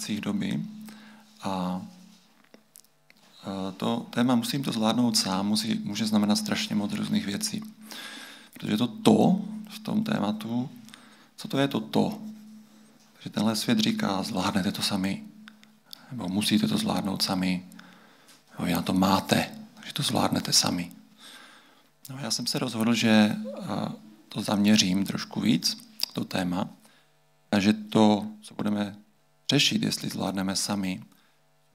akcích doby. A to téma musím to zvládnout sám, musí, může znamenat strašně moc různých věcí. Protože to to v tom tématu, co to je to to? Takže tenhle svět říká, zvládnete to sami, nebo musíte to zvládnout sami, nebo vy na to máte, takže to zvládnete sami. No, já jsem se rozhodl, že to zaměřím trošku víc, to téma, a že to, co budeme řešit, jestli zvládneme sami,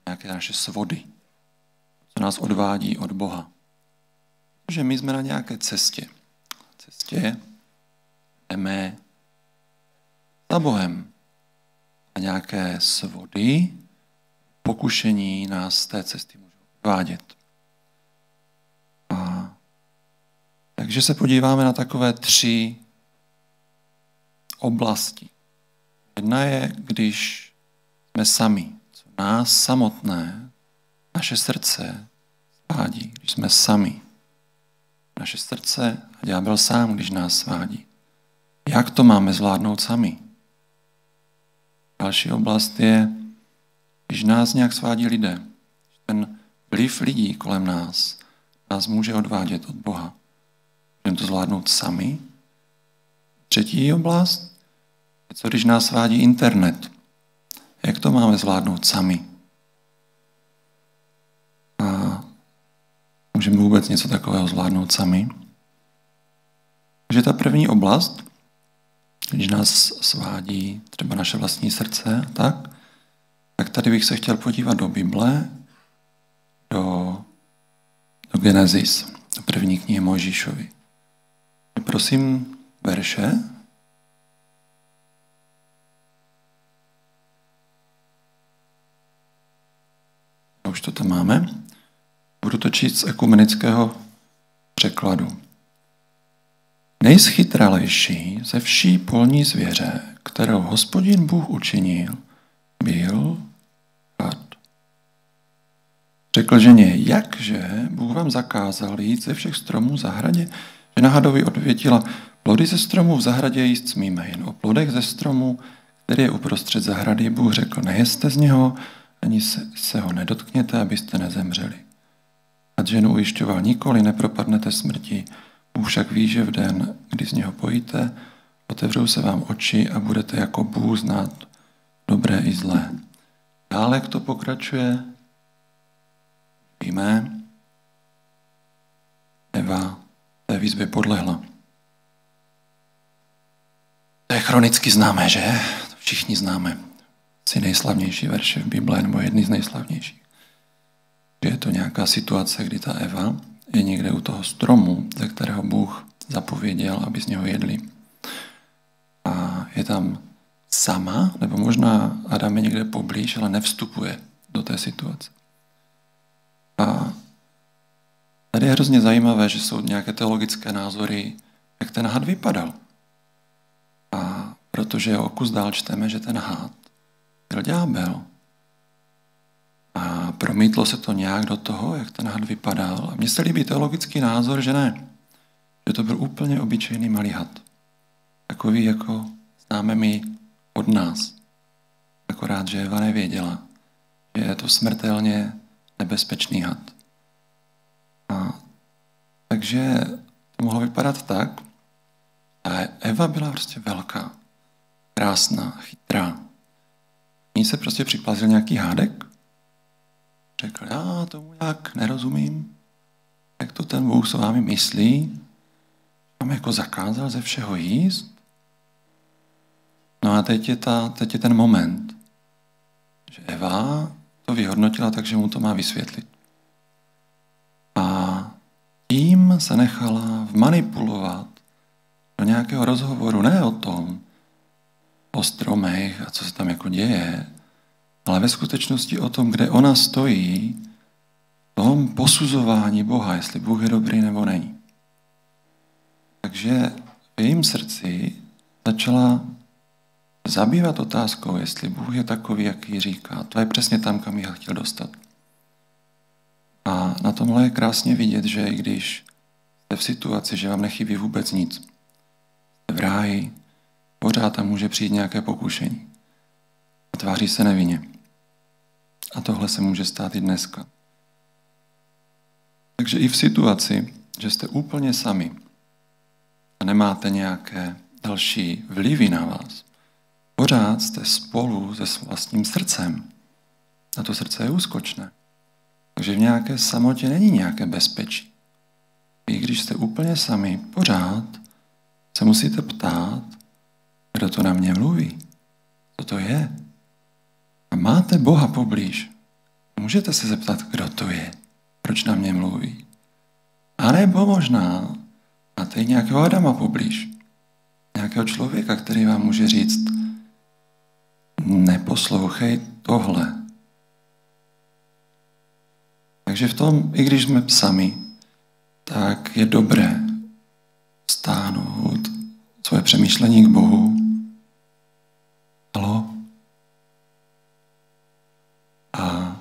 nějaké naše svody, co nás odvádí od Boha. Že my jsme na nějaké cestě. Cestě jdeme za Bohem. A nějaké svody, pokušení nás z té cesty můžou odvádět. A takže se podíváme na takové tři oblasti. Jedna je, když jsme sami, co nás samotné, naše srdce svádí, když jsme sami. Naše srdce a ďábel sám, když nás svádí. Jak to máme zvládnout sami? Další oblast je, když nás nějak svádí lidé. Ten vliv lidí kolem nás nás může odvádět od Boha. Můžeme to zvládnout sami. Třetí oblast je, co když nás svádí internet. Jak to máme zvládnout sami? A můžeme vůbec něco takového zvládnout sami? Takže ta první oblast, když nás svádí třeba naše vlastní srdce, tak, tak tady bych se chtěl podívat do Bible, do, do Genesis, do první knihy Mojžíšovi. Prosím, verše. Máme. Budu to číst z ekumenického překladu. Nejschytralejší ze vší polní zvěře, kterou hospodin Bůh učinil, byl had. Řekl ženě, jakže Bůh vám zakázal jít ze všech stromů v zahradě? Žena hadovi odvětila, plody ze stromů v zahradě jíst smíme, jen o plodech ze stromu, který je uprostřed zahrady, Bůh řekl, nejeste z něho, ani se, se ho nedotkněte, abyste nezemřeli. A ženu ujišťoval, nikoli nepropadnete smrti, Bůh však ví, že v den, kdy z něho pojíte, otevřou se vám oči a budete jako Bůh znát dobré i zlé. Dále, jak to pokračuje, víme, Eva té výzvě podlehla. To je chronicky známé, že? To všichni známe. Si nejslavnější verše v Bible, nebo jedný z nejslavnějších. Že je to nějaká situace, kdy ta Eva je někde u toho stromu, ze kterého Bůh zapověděl, aby z něho jedli. A je tam sama, nebo možná Adam je někde poblíž, ale nevstupuje do té situace. A tady je hrozně zajímavé, že jsou nějaké teologické názory, jak ten had vypadal. A protože o kus dál čteme, že ten had byl ďábel, a promítlo se to nějak do toho, jak ten had vypadal. A mně se líbí teologický názor, že ne. Že to byl úplně obyčejný malý had. Takový, jako známe my od nás. Akorát, že Eva nevěděla, že je to smrtelně nebezpečný had. A, takže to mohlo vypadat tak. A Eva byla prostě velká, krásná, chytrá. Ní se prostě připlazil nějaký hádek Řekl, já tomu jak nerozumím, jak to ten Bůh s vámi myslí, vám jako zakázal ze všeho jíst. No a teď je, ta, teď je ten moment, že Eva to vyhodnotila tak, že mu to má vysvětlit. A tím se nechala vmanipulovat do nějakého rozhovoru, ne o tom, o stromech a co se tam jako děje, ale ve skutečnosti o tom, kde ona stojí, tom posuzování Boha, jestli Bůh je dobrý nebo není. Takže v jejím srdci začala zabývat otázkou, jestli Bůh je takový, jaký říká. To je přesně tam, kam já chtěl dostat. A na tomhle je krásně vidět, že i když jste v situaci, že vám nechybí vůbec nic, jste v ráji, pořád tam může přijít nějaké pokušení. A tváří se nevinně. A tohle se může stát i dneska. Takže i v situaci, že jste úplně sami a nemáte nějaké další vlivy na vás, pořád jste spolu se vlastním srdcem. A to srdce je úskočné. Takže v nějaké samotě není nějaké bezpečí. I když jste úplně sami, pořád se musíte ptát, kdo to na mě mluví. Co to je? A máte Boha poblíž. Můžete se zeptat, kdo to je, proč na mě mluví. A nebo možná máte i nějakého Adama poblíž. Nějakého člověka, který vám může říct, neposlouchej tohle. Takže v tom, i když jsme sami, tak je dobré stáhnout svoje přemýšlení k Bohu. Halo? A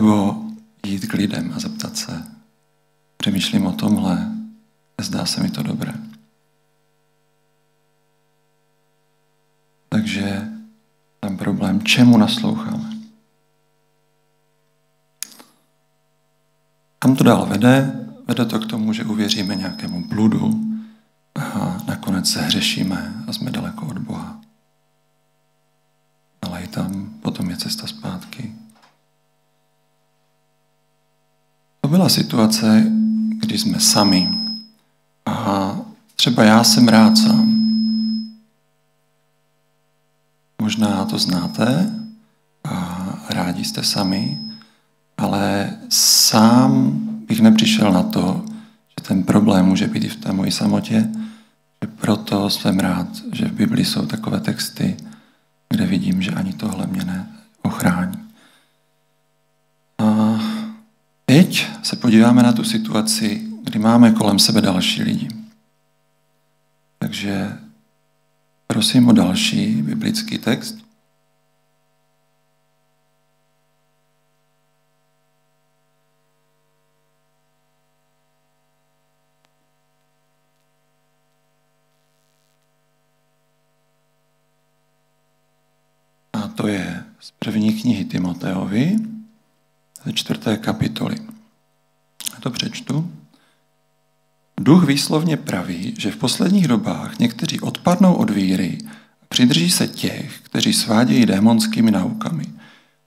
nebo jít k lidem a zeptat se, přemýšlím o tomhle, zdá se mi to dobré. Takže tam problém, čemu nasloucháme. Kam to dál vede? Vede to k tomu, že uvěříme nějakému bludu a nakonec se hřešíme a jsme daleko od Boha. Ale i tam potom je cesta zpátky. Situace, kdy jsme sami. A třeba já jsem rád sám. Možná to znáte a rádi jste sami, ale sám bych nepřišel na to, že ten problém může být i v té mojí samotě, že proto jsem rád, že v Biblii jsou takové texty, kde vidím, že ani tohle mě neochrání. A teď se podíváme na tu situaci, kdy máme kolem sebe další lidi. Takže prosím o další biblický text. to je z první knihy Timoteovi, ze čtvrté kapitoly. Já to přečtu. Duch výslovně praví, že v posledních dobách někteří odpadnou od víry a přidrží se těch, kteří svádějí démonskými naukami.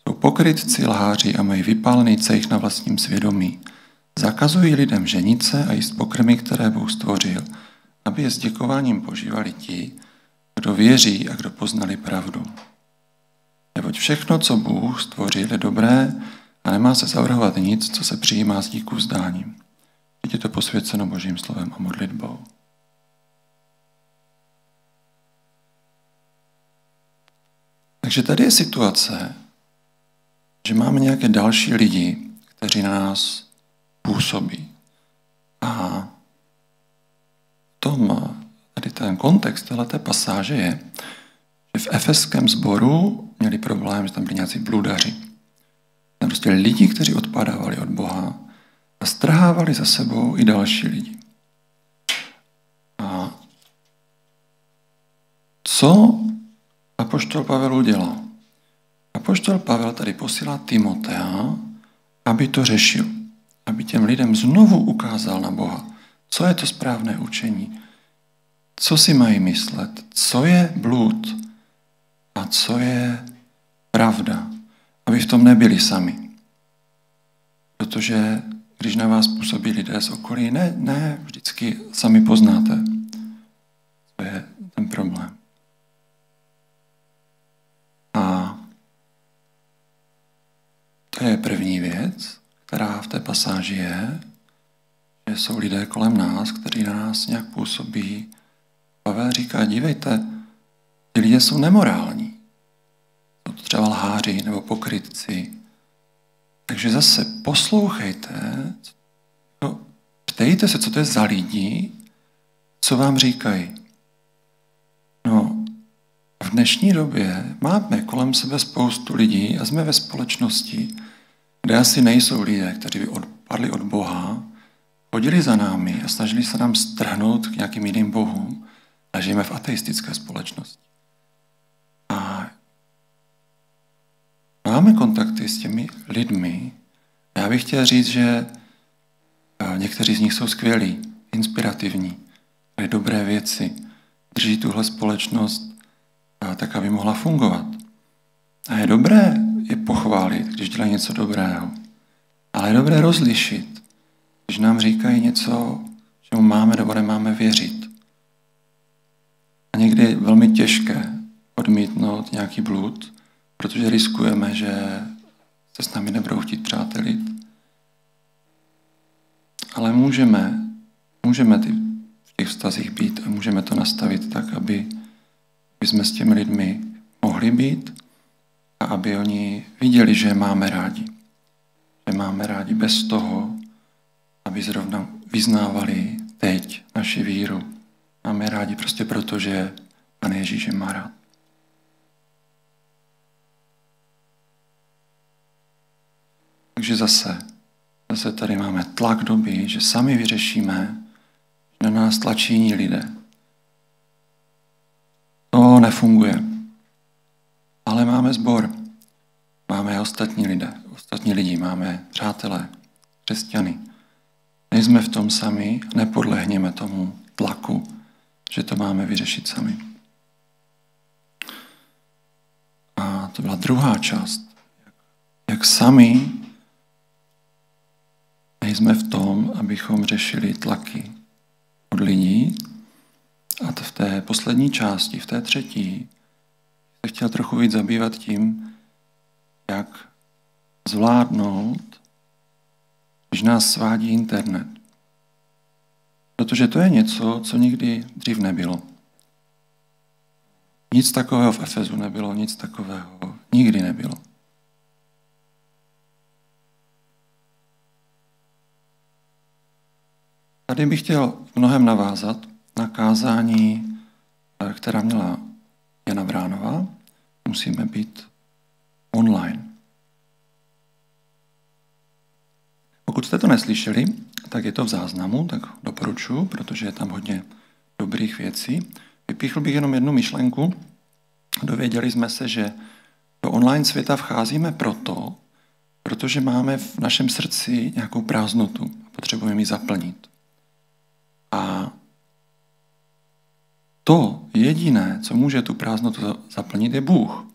Jsou pokrytci, lháři a mají vypálený cejch na vlastním svědomí. Zakazují lidem ženice a jíst pokrmy, které Bůh stvořil, aby je s děkováním požívali ti, kdo věří a kdo poznali pravdu. Neboť všechno, co Bůh stvořil, je dobré a nemá se zavrhovat nic, co se přijímá s díku vzdáním. Je to posvěceno Božím slovem a modlitbou. Takže tady je situace, že máme nějaké další lidi, kteří na nás působí. A tom, tady ten kontext této pasáže je, že v efeském sboru měli problém, že tam byli nějací bludaři. Prostě lidi, kteří odpadávali od Boha a strhávali za sebou i další lidi. A co Apoštol Pavel udělal? Apoštol Pavel tady posílá Timotea, aby to řešil. Aby těm lidem znovu ukázal na Boha. Co je to správné učení? Co si mají myslet? Co je blud? A co je pravda, aby v tom nebyli sami. Protože když na vás působí lidé z okolí, ne, ne vždycky sami poznáte. To je ten problém. A to je první věc, která v té pasáži je, že jsou lidé kolem nás, kteří na nás nějak působí. Pavel říká, dívejte, ty lidé jsou nemorální třeba lháři nebo pokrytci. Takže zase poslouchejte, ptejte se, co to je za lidi, co vám říkají. No, v dnešní době máme kolem sebe spoustu lidí a jsme ve společnosti, kde asi nejsou lidé, kteří by odpadli od Boha, chodili za námi a snažili se nám strhnout k nějakým jiným bohům a žijeme v ateistické společnosti. Máme kontakty s těmi lidmi. Já bych chtěl říct, že eh, někteří z nich jsou skvělí, inspirativní, mají dobré věci, drží tuhle společnost eh, tak, aby mohla fungovat. A je dobré je pochválit, když dělají něco dobrého. Ale je dobré rozlišit, když nám říkají něco, čemu máme nebo nemáme věřit. A někdy je velmi těžké odmítnout nějaký blud, protože riskujeme, že se s námi nebudou chtít přátelit. Ale můžeme, můžeme ty, v těch vztazích být a můžeme to nastavit tak, aby, aby jsme s těmi lidmi mohli být a aby oni viděli, že máme rádi. Že máme rádi bez toho, aby zrovna vyznávali teď naši víru. Máme rádi prostě proto, že Pane Ježíš je má rád. Takže zase, zase tady máme tlak doby, že sami vyřešíme, že na nás tlačí jiní lidé. To nefunguje. Ale máme sbor. Máme ostatní lidé, ostatní lidi, máme přátelé, křesťany. Nejsme v tom sami, nepodlehněme tomu tlaku, že to máme vyřešit sami. A to byla druhá část. Jak sami nejsme v tom, abychom řešili tlaky od lidí. A v té poslední části, v té třetí, se chtěl trochu víc zabývat tím, jak zvládnout, když nás svádí internet. Protože to je něco, co nikdy dřív nebylo. Nic takového v Efezu nebylo, nic takového nikdy nebylo. Tady bych chtěl mnohem navázat na kázání, eh, která měla Jana Bránová. Musíme být online. Pokud jste to neslyšeli, tak je to v záznamu, tak doporučuji, protože je tam hodně dobrých věcí. Vypíchl bych jenom jednu myšlenku. Dověděli jsme se, že do online světa vcházíme proto, protože máme v našem srdci nějakou prázdnotu potřebujeme ji zaplnit. A to jediné, co může tu prázdnotu zaplnit, je Bůh.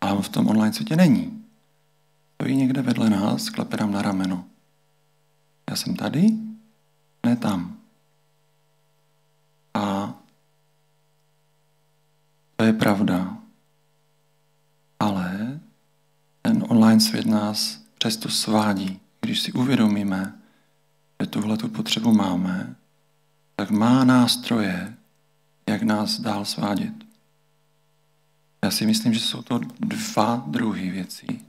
A on v tom online světě není. Stojí někde vedle nás, klepe nám na rameno. Já jsem tady, ne tam. A to je pravda. Ale ten online svět nás přesto svádí. Když si uvědomíme, že tuhle tu potřebu máme, tak má nástroje, jak nás dál svádět. Já si myslím, že jsou to dva druhy věcí.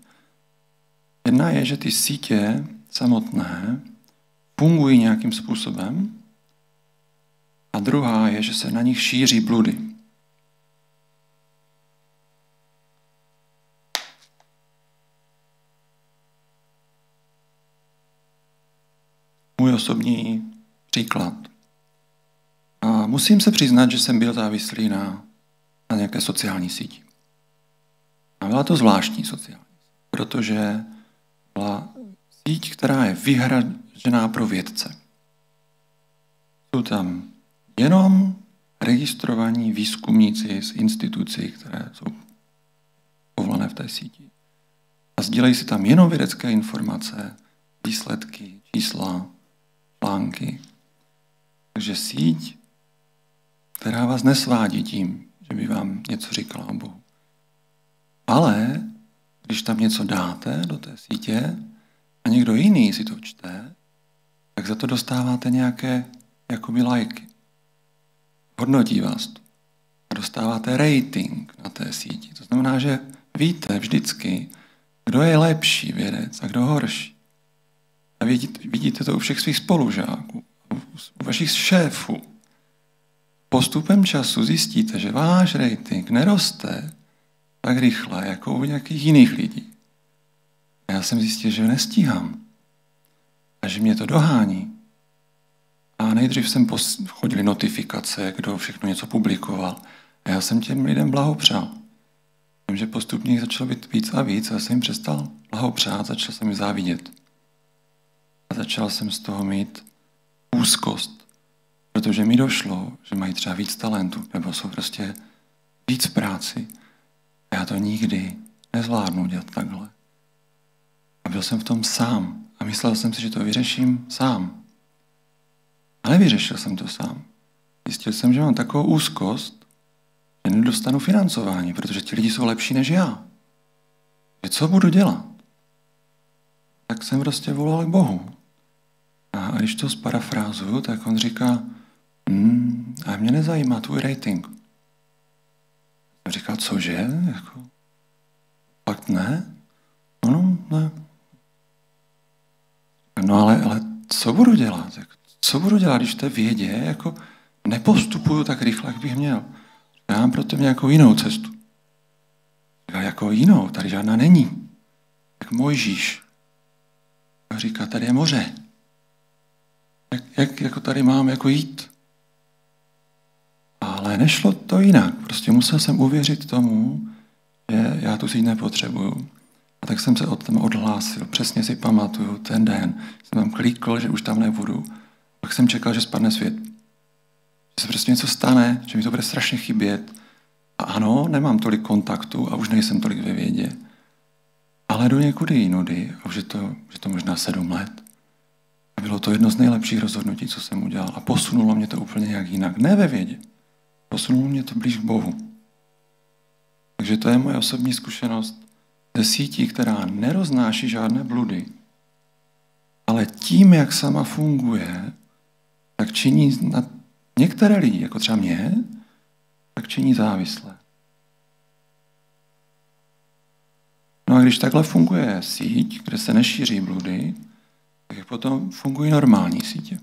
Jedna je, že ty sítě samotné fungují nějakým způsobem a druhá je, že se na nich šíří bludy. Můj osobní příklad. Musím se přiznat, že jsem byl závislý na, na nějaké sociální síti. A byla to zvláštní sociální protože byla síť, která je vyhražená pro vědce. Jsou tam jenom registrovaní výzkumníci z institucí, které jsou povolené v té síti. A sdílejí si tam jenom vědecké informace, výsledky, čísla, plánky. Takže síť, která vás nesvádí tím, že by vám něco říkala o Bohu. Ale když tam něco dáte do té sítě a někdo jiný si to čte, tak za to dostáváte nějaké jakoby lajky. Hodnotí vás to. A dostáváte rating na té síti. To znamená, že víte vždycky, kdo je lepší vědec a kdo horší. A vidíte, vidíte to u všech svých spolužáků, u vašich šéfů. Postupem času zjistíte, že váš rating neroste tak rychle, jako u nějakých jiných lidí. A já jsem zjistil, že nestíhám. A že mě to dohání. A nejdřív jsem chodili notifikace, kdo všechno něco publikoval. A já jsem těm lidem blahopřál. Vím, že postupně jich začalo být víc a víc a já jsem jim přestal blahopřát, začal jsem jim závidět. A začal jsem z toho mít úzkost, protože mi došlo, že mají třeba víc talentu, nebo jsou prostě víc práci. A já to nikdy nezvládnu dělat takhle. A byl jsem v tom sám. A myslel jsem si, že to vyřeším sám. Ale vyřešil jsem to sám. Zjistil jsem, že mám takovou úzkost, že nedostanu financování, protože ti lidi jsou lepší než já. Že co budu dělat? Tak jsem prostě volal k Bohu. A když to sparafrázuju, tak on říká, hmm, a mě nezajímá tvůj rating. A říká, cože? Jako, fakt ne? No, no, ne. No ale, ale co budu dělat? Co budu dělat, když té vědě jako nepostupuju tak rychle, jak bych měl? Já mám pro tebe nějakou jinou cestu. A jako jinou, tady žádná není. Jak Mojžíš. A říká, tady je moře. Jak, jak jako tady mám jako jít? Ale nešlo to jinak. Prostě musel jsem uvěřit tomu, že já tu síť nepotřebuju. A tak jsem se od tam odhlásil. Přesně si pamatuju ten den. Jsem tam klikl, že už tam nebudu. Pak jsem čekal, že spadne svět. Že se prostě něco stane, že mi to bude strašně chybět. A ano, nemám tolik kontaktu a už nejsem tolik ve vědě. Ale do někudy jinudy, a už je to, že to možná sedm let. Bylo to jedno z nejlepších rozhodnutí, co jsem udělal. A posunulo mě to úplně nějak jinak. Ne ve vědě. Posunulo mě to blíž k Bohu. Takže to je moje osobní zkušenost ze sítí, která neroznáší žádné bludy, ale tím, jak sama funguje, tak činí na některé lidi, jako třeba mě, tak činí závislé. No a když takhle funguje síť, kde se nešíří bludy, tak potom fungují normální sítě.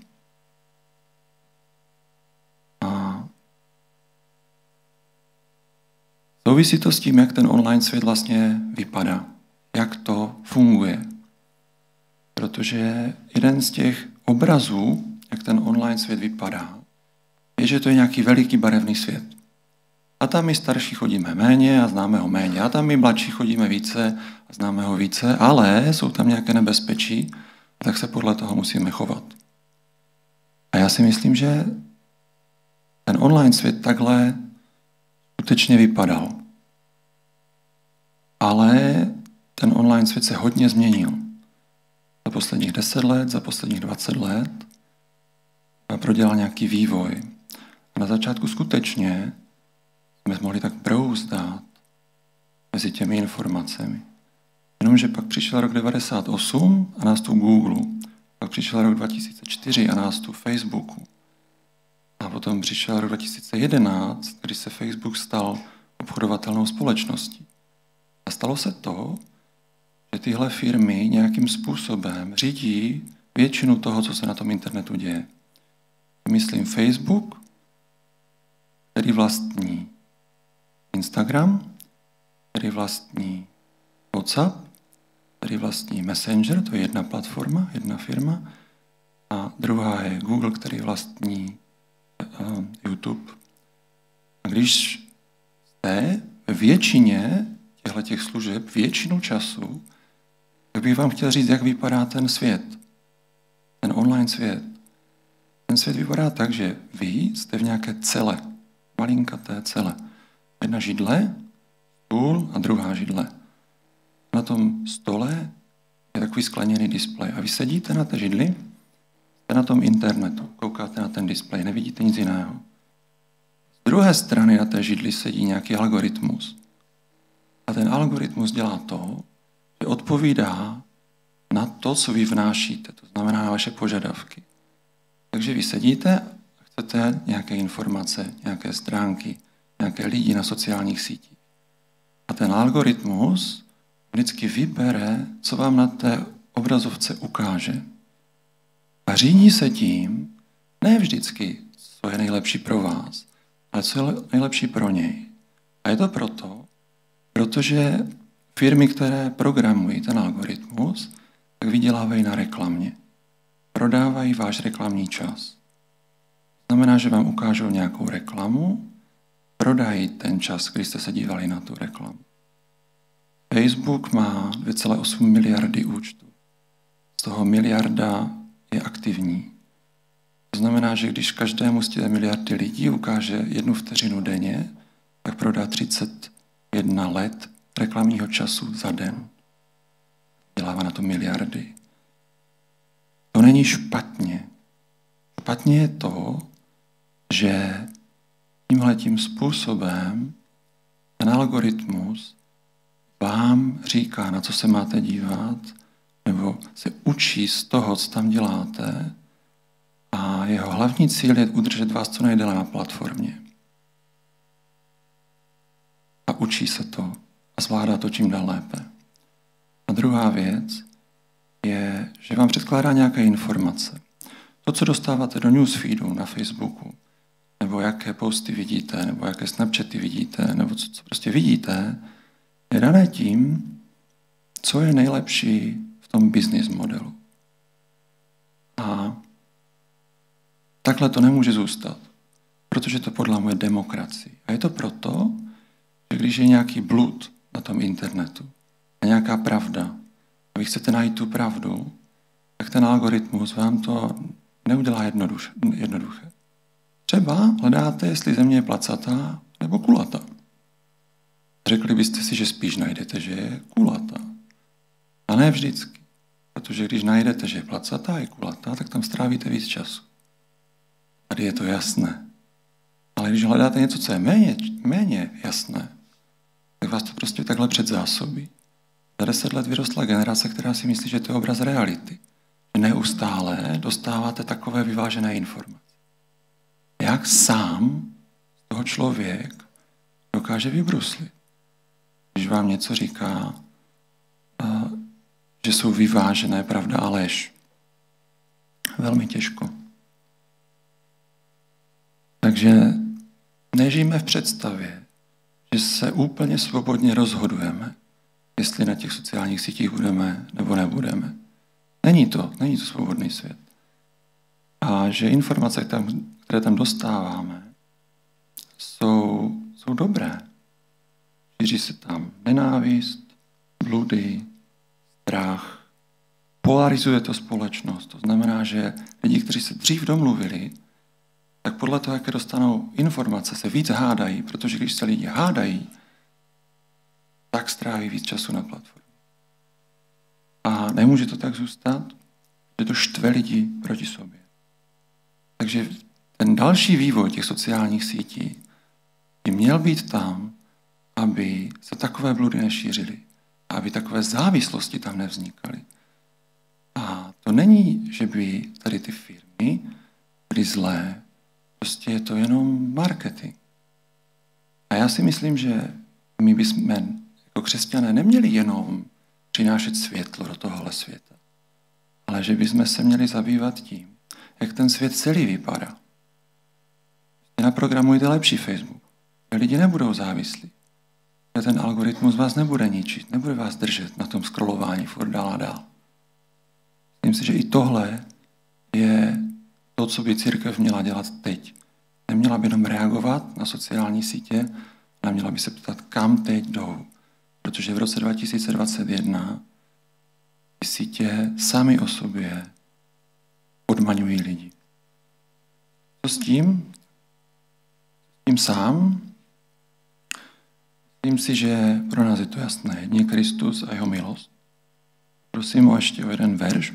A souvisí to s tím, jak ten online svět vlastně vypadá, jak to funguje. Protože jeden z těch obrazů, jak ten online svět vypadá, je, že to je nějaký veliký barevný svět. A tam my starší chodíme méně a známe ho méně. A tam my mladší chodíme více a známe ho více, ale jsou tam nějaké nebezpečí, tak se podle toho musíme chovat. A já si myslím, že ten online svět takhle skutečně vypadal. Ale ten online svět se hodně změnil. Za posledních 10 let, za posledních 20 let prodělal nějaký vývoj. A na začátku skutečně jsme mohli tak brouzdat mezi těmi informacemi. Jenomže pak přišel rok 98 a nás tu Google. Pak přišel rok 2004 a nás tu Facebooku. A potom přišel rok 2011, kdy se Facebook stal obchodovatelnou společností. Stalo se to, že tyhle firmy nějakým způsobem řídí většinu toho, co se na tom internetu děje. Myslím Facebook, který vlastní Instagram, který vlastní WhatsApp, který vlastní Messenger, to je jedna platforma, jedna firma, a druhá je Google, který vlastní uh, YouTube. A když jste ve většině těchto těch služeb většinu času, tak bych vám chtěl říct, jak vypadá ten svět. Ten online svět. Ten svět vypadá tak, že vy jste v nějaké cele. Malinkaté cele. Jedna židle, stůl a druhá židle. Na tom stole je takový skleněný displej. A vy sedíte na té židli, jste na tom internetu, koukáte na ten displej, nevidíte nic jiného. Z druhé strany na té židli sedí nějaký algoritmus. A ten algoritmus dělá to, že odpovídá na to, co vy vnášíte, to znamená na vaše požadavky. Takže vy sedíte a chcete nějaké informace, nějaké stránky, nějaké lidi na sociálních sítích. A ten algoritmus vždycky vybere, co vám na té obrazovce ukáže. A řídí se tím, ne vždycky, co je nejlepší pro vás, ale co je nejlepší pro něj. A je to proto, protože firmy, které programují ten algoritmus, tak vydělávají na reklamě. Prodávají váš reklamní čas. Znamená, že vám ukážou nějakou reklamu, prodají ten čas, kdy jste se dívali na tu reklamu. Facebook má 2,8 miliardy účtů. Z toho miliarda je aktivní. To znamená, že když každému z těch miliardy lidí ukáže jednu vteřinu denně, tak prodá 31 let reklamního času za den. Dělává na to miliardy. To není špatně. Špatně je to, že tímhle tím způsobem ten algoritmus vám říká, na co se máte dívat, nebo se učí z toho, co tam děláte, a jeho hlavní cíl je udržet vás co nejdéle na platformě. A učí se to a zvládá to čím dál lépe. A druhá věc je, že vám předkládá nějaké informace. To, co dostáváte do newsfeedu na Facebooku, nebo jaké posty vidíte, nebo jaké snapchaty vidíte, nebo co, co prostě vidíte, je dané tím, co je nejlepší v tom business modelu. A takhle to nemůže zůstat, protože to podlamuje demokracii. A je to proto, když je nějaký blud na tom internetu a nějaká pravda, a vy chcete najít tu pravdu, tak ten algoritmus vám to neudělá jednoduché. Třeba hledáte, jestli země je placatá nebo kulatá. Řekli byste si, že spíš najdete, že je kulatá. A ne vždycky. Protože když najdete, že je placatá je kulatá, tak tam strávíte víc času. Tady je to jasné. Ale když hledáte něco, co je méně, méně jasné, tak vás to prostě takhle předzásobí. Za deset let vyrostla generace, která si myslí, že to je obraz reality. Že neustále dostáváte takové vyvážené informace. Jak sám z toho člověk dokáže vybruslit když vám něco říká, že jsou vyvážené pravda a lež. Velmi těžko. Takže nežijeme v představě, že se úplně svobodně rozhodujeme, jestli na těch sociálních sítích budeme nebo nebudeme. Není to, není to svobodný svět. A že informace, které tam dostáváme, jsou, jsou dobré. Šíří se tam nenávist, bludy, strach. Polarizuje to společnost. To znamená, že lidi, kteří se dřív domluvili, tak podle toho, jaké dostanou informace, se víc hádají, protože když se lidi hádají, tak stráví víc času na platformě. A nemůže to tak zůstat, že to štve lidi proti sobě. Takže ten další vývoj těch sociálních sítí by měl být tam, aby se takové bludy nešířily aby takové závislosti tam nevznikaly. A to není, že by tady ty firmy byly zlé, prostě je to jenom marketing. A já si myslím, že my bychom jako křesťané neměli jenom přinášet světlo do tohohle světa, ale že bychom se měli zabývat tím, jak ten svět celý vypadá. Naprogramujte lepší Facebook, lidi nebudou závislí ten algoritmus vás nebude ničit, nebude vás držet na tom scrollování furt dál a dál. Myslím si, že i tohle je to, co by církev měla dělat teď. Neměla by jenom reagovat na sociální sítě, ale měla by se ptat, kam teď jdou. Protože v roce 2021 ty sítě sami o sobě odmaňují lidi. Co s tím? S tím sám Myslím si, že pro nás je to jasné. Jedně Kristus a jeho milost. Prosím o ještě o jeden verš.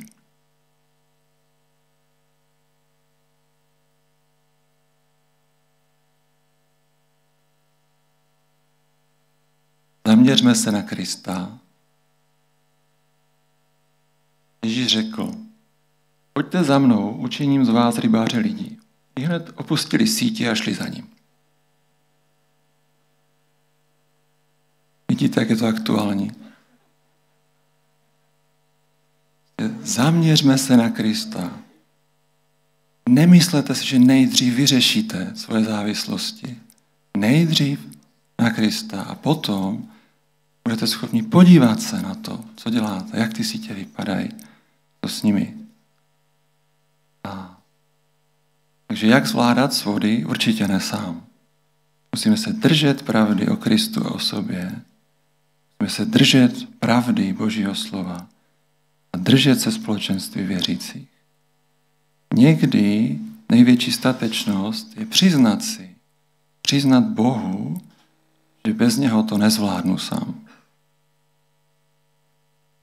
Zaměřme se na Krista. Ježíš řekl, pojďte za mnou, učiním z vás rybáře lidí. I hned opustili sítě a šli za ním. Vidíte, jak je to aktuální. Zaměřme se na Krista. Nemyslete si, že nejdřív vyřešíte svoje závislosti. Nejdřív na Krista a potom budete schopni podívat se na to, co děláte, jak ty sítě vypadají, co s nimi. A. Takže jak zvládat svody? Určitě ne sám. Musíme se držet pravdy o Kristu a o sobě Chceme se držet pravdy Božího slova a držet se společenství věřících. Někdy největší statečnost je přiznat si, přiznat Bohu, že bez něho to nezvládnu sám.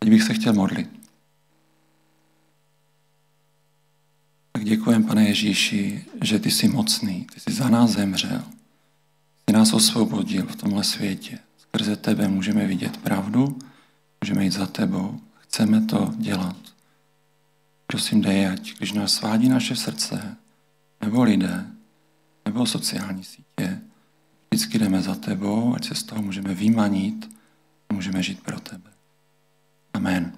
Teď bych se chtěl modlit. Tak děkujem, pane Ježíši, že ty jsi mocný, ty jsi za nás zemřel. Ty nás osvobodil v tomhle světě. Skrze tebe můžeme vidět pravdu, můžeme jít za tebou. Chceme to dělat. Prosím, dej, ať když nás svádí naše srdce, nebo lidé, nebo sociální sítě, vždycky jdeme za tebou, ať se z toho můžeme vymanit můžeme žít pro tebe. Amen.